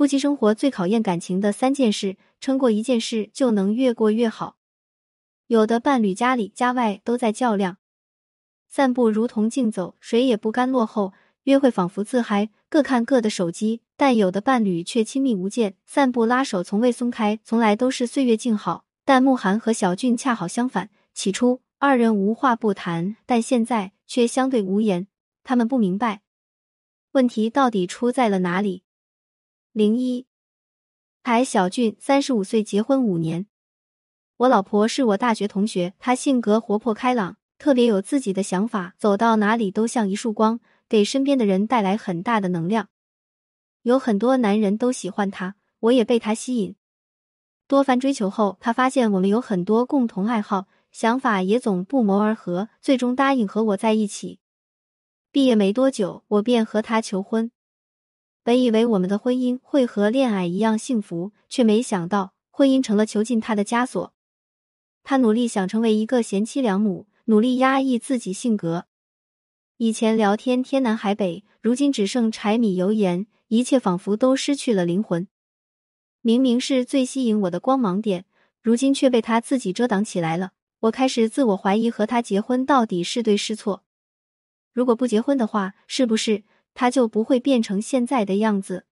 夫妻生活最考验感情的三件事，撑过一件事就能越过越好。有的伴侣家里家外都在较量，散步如同竞走，谁也不甘落后；约会仿佛自嗨，各看各的手机。但有的伴侣却亲密无间，散步拉手从未松开，从来都是岁月静好。但慕寒和小俊恰好相反，起初二人无话不谈，但现在却相对无言。他们不明白问题到底出在了哪里。零一，台小俊三十五岁，结婚五年。我老婆是我大学同学，她性格活泼开朗，特别有自己的想法，走到哪里都像一束光，给身边的人带来很大的能量。有很多男人都喜欢她，我也被她吸引。多番追求后，他发现我们有很多共同爱好，想法也总不谋而合，最终答应和我在一起。毕业没多久，我便和他求婚。本以为我们的婚姻会和恋爱一样幸福，却没想到婚姻成了囚禁他的枷锁。他努力想成为一个贤妻良母，努力压抑自己性格。以前聊天天南海北，如今只剩柴米油盐。一切仿佛都失去了灵魂，明明是最吸引我的光芒点，如今却被他自己遮挡起来了。我开始自我怀疑，和他结婚到底是对是错？如果不结婚的话，是不是他就不会变成现在的样子？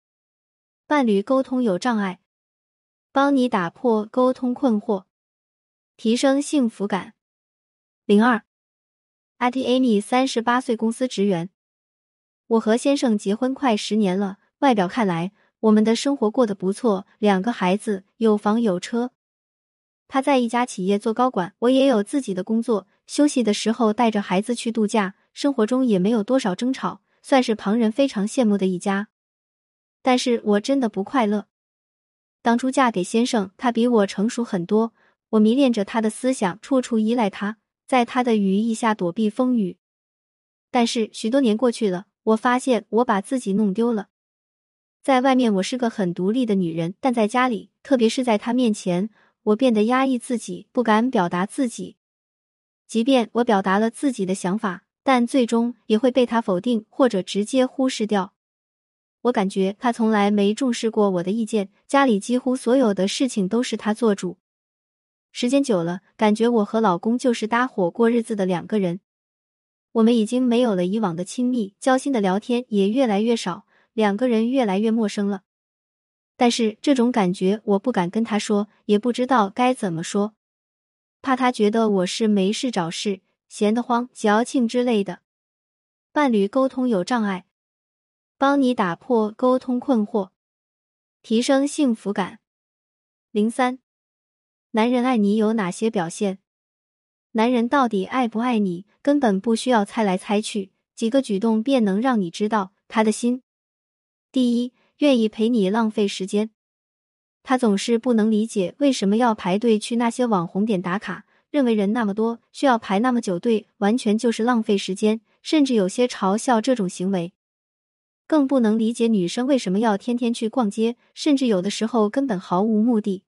伴侣沟通有障碍，帮你打破沟通困惑，提升幸福感。零二，IT Amy 三十八岁，公司职员。我和先生结婚快十年了。外表看来，我们的生活过得不错，两个孩子，有房有车。他在一家企业做高管，我也有自己的工作。休息的时候带着孩子去度假，生活中也没有多少争吵，算是旁人非常羡慕的一家。但是我真的不快乐。当初嫁给先生，他比我成熟很多，我迷恋着他的思想，处处依赖他，在他的羽翼下躲避风雨。但是许多年过去了，我发现我把自己弄丢了。在外面，我是个很独立的女人，但在家里，特别是在他面前，我变得压抑自己，不敢表达自己。即便我表达了自己的想法，但最终也会被他否定或者直接忽视掉。我感觉他从来没重视过我的意见，家里几乎所有的事情都是他做主。时间久了，感觉我和老公就是搭伙过日子的两个人。我们已经没有了以往的亲密，交心的聊天也越来越少。两个人越来越陌生了，但是这种感觉我不敢跟他说，也不知道该怎么说，怕他觉得我是没事找事、闲得慌、矫情之类的。伴侣沟通有障碍，帮你打破沟通困惑，提升幸福感。零三，男人爱你有哪些表现？男人到底爱不爱你，根本不需要猜来猜去，几个举动便能让你知道他的心。第一，愿意陪你浪费时间。他总是不能理解为什么要排队去那些网红点打卡，认为人那么多，需要排那么久队，完全就是浪费时间，甚至有些嘲笑这种行为。更不能理解女生为什么要天天去逛街，甚至有的时候根本毫无目的。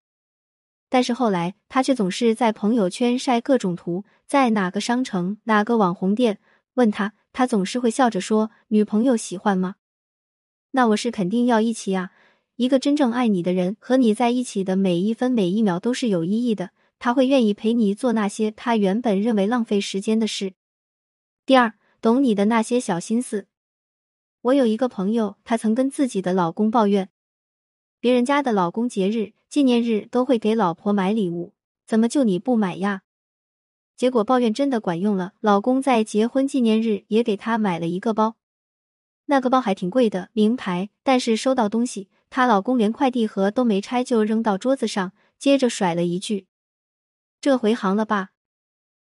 但是后来，他却总是在朋友圈晒各种图，在哪个商城、哪个网红店，问他，他总是会笑着说：“女朋友喜欢吗？”那我是肯定要一起啊！一个真正爱你的人，和你在一起的每一分每一秒都是有意义的。他会愿意陪你做那些他原本认为浪费时间的事。第二，懂你的那些小心思。我有一个朋友，她曾跟自己的老公抱怨，别人家的老公节日、纪念日都会给老婆买礼物，怎么就你不买呀？结果抱怨真的管用了，老公在结婚纪念日也给她买了一个包。那个包还挺贵的，名牌。但是收到东西，她老公连快递盒都没拆就扔到桌子上，接着甩了一句：“这回行了吧？”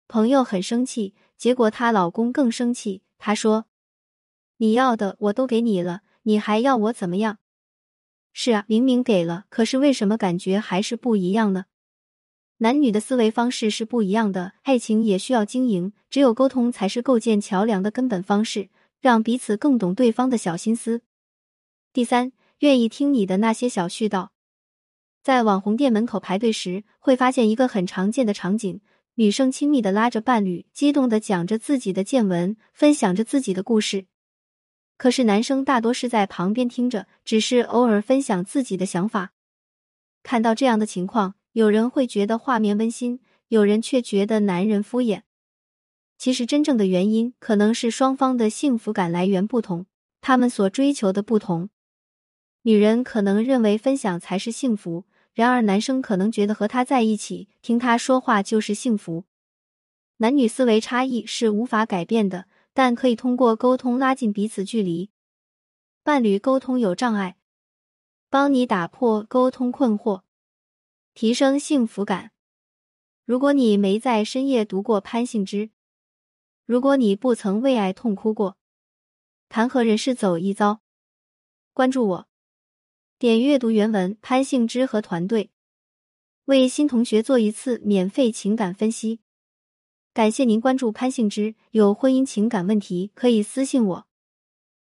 朋友很生气，结果她老公更生气。他说：“你要的我都给你了，你还要我怎么样？”是啊，明明给了，可是为什么感觉还是不一样呢？男女的思维方式是不一样的，爱情也需要经营，只有沟通才是构建桥梁的根本方式。让彼此更懂对方的小心思。第三，愿意听你的那些小絮叨。在网红店门口排队时，会发现一个很常见的场景：女生亲密的拉着伴侣，激动的讲着自己的见闻，分享着自己的故事。可是男生大多是在旁边听着，只是偶尔分享自己的想法。看到这样的情况，有人会觉得画面温馨，有人却觉得男人敷衍。其实真正的原因可能是双方的幸福感来源不同，他们所追求的不同。女人可能认为分享才是幸福，然而男生可能觉得和他在一起，听他说话就是幸福。男女思维差异是无法改变的，但可以通过沟通拉近彼此距离。伴侣沟通有障碍，帮你打破沟通困惑，提升幸福感。如果你没在深夜读过潘幸之，如果你不曾为爱痛哭过，谈何人世走一遭？关注我，点阅读原文。潘幸之和团队为新同学做一次免费情感分析。感谢您关注潘幸之，有婚姻情感问题可以私信我。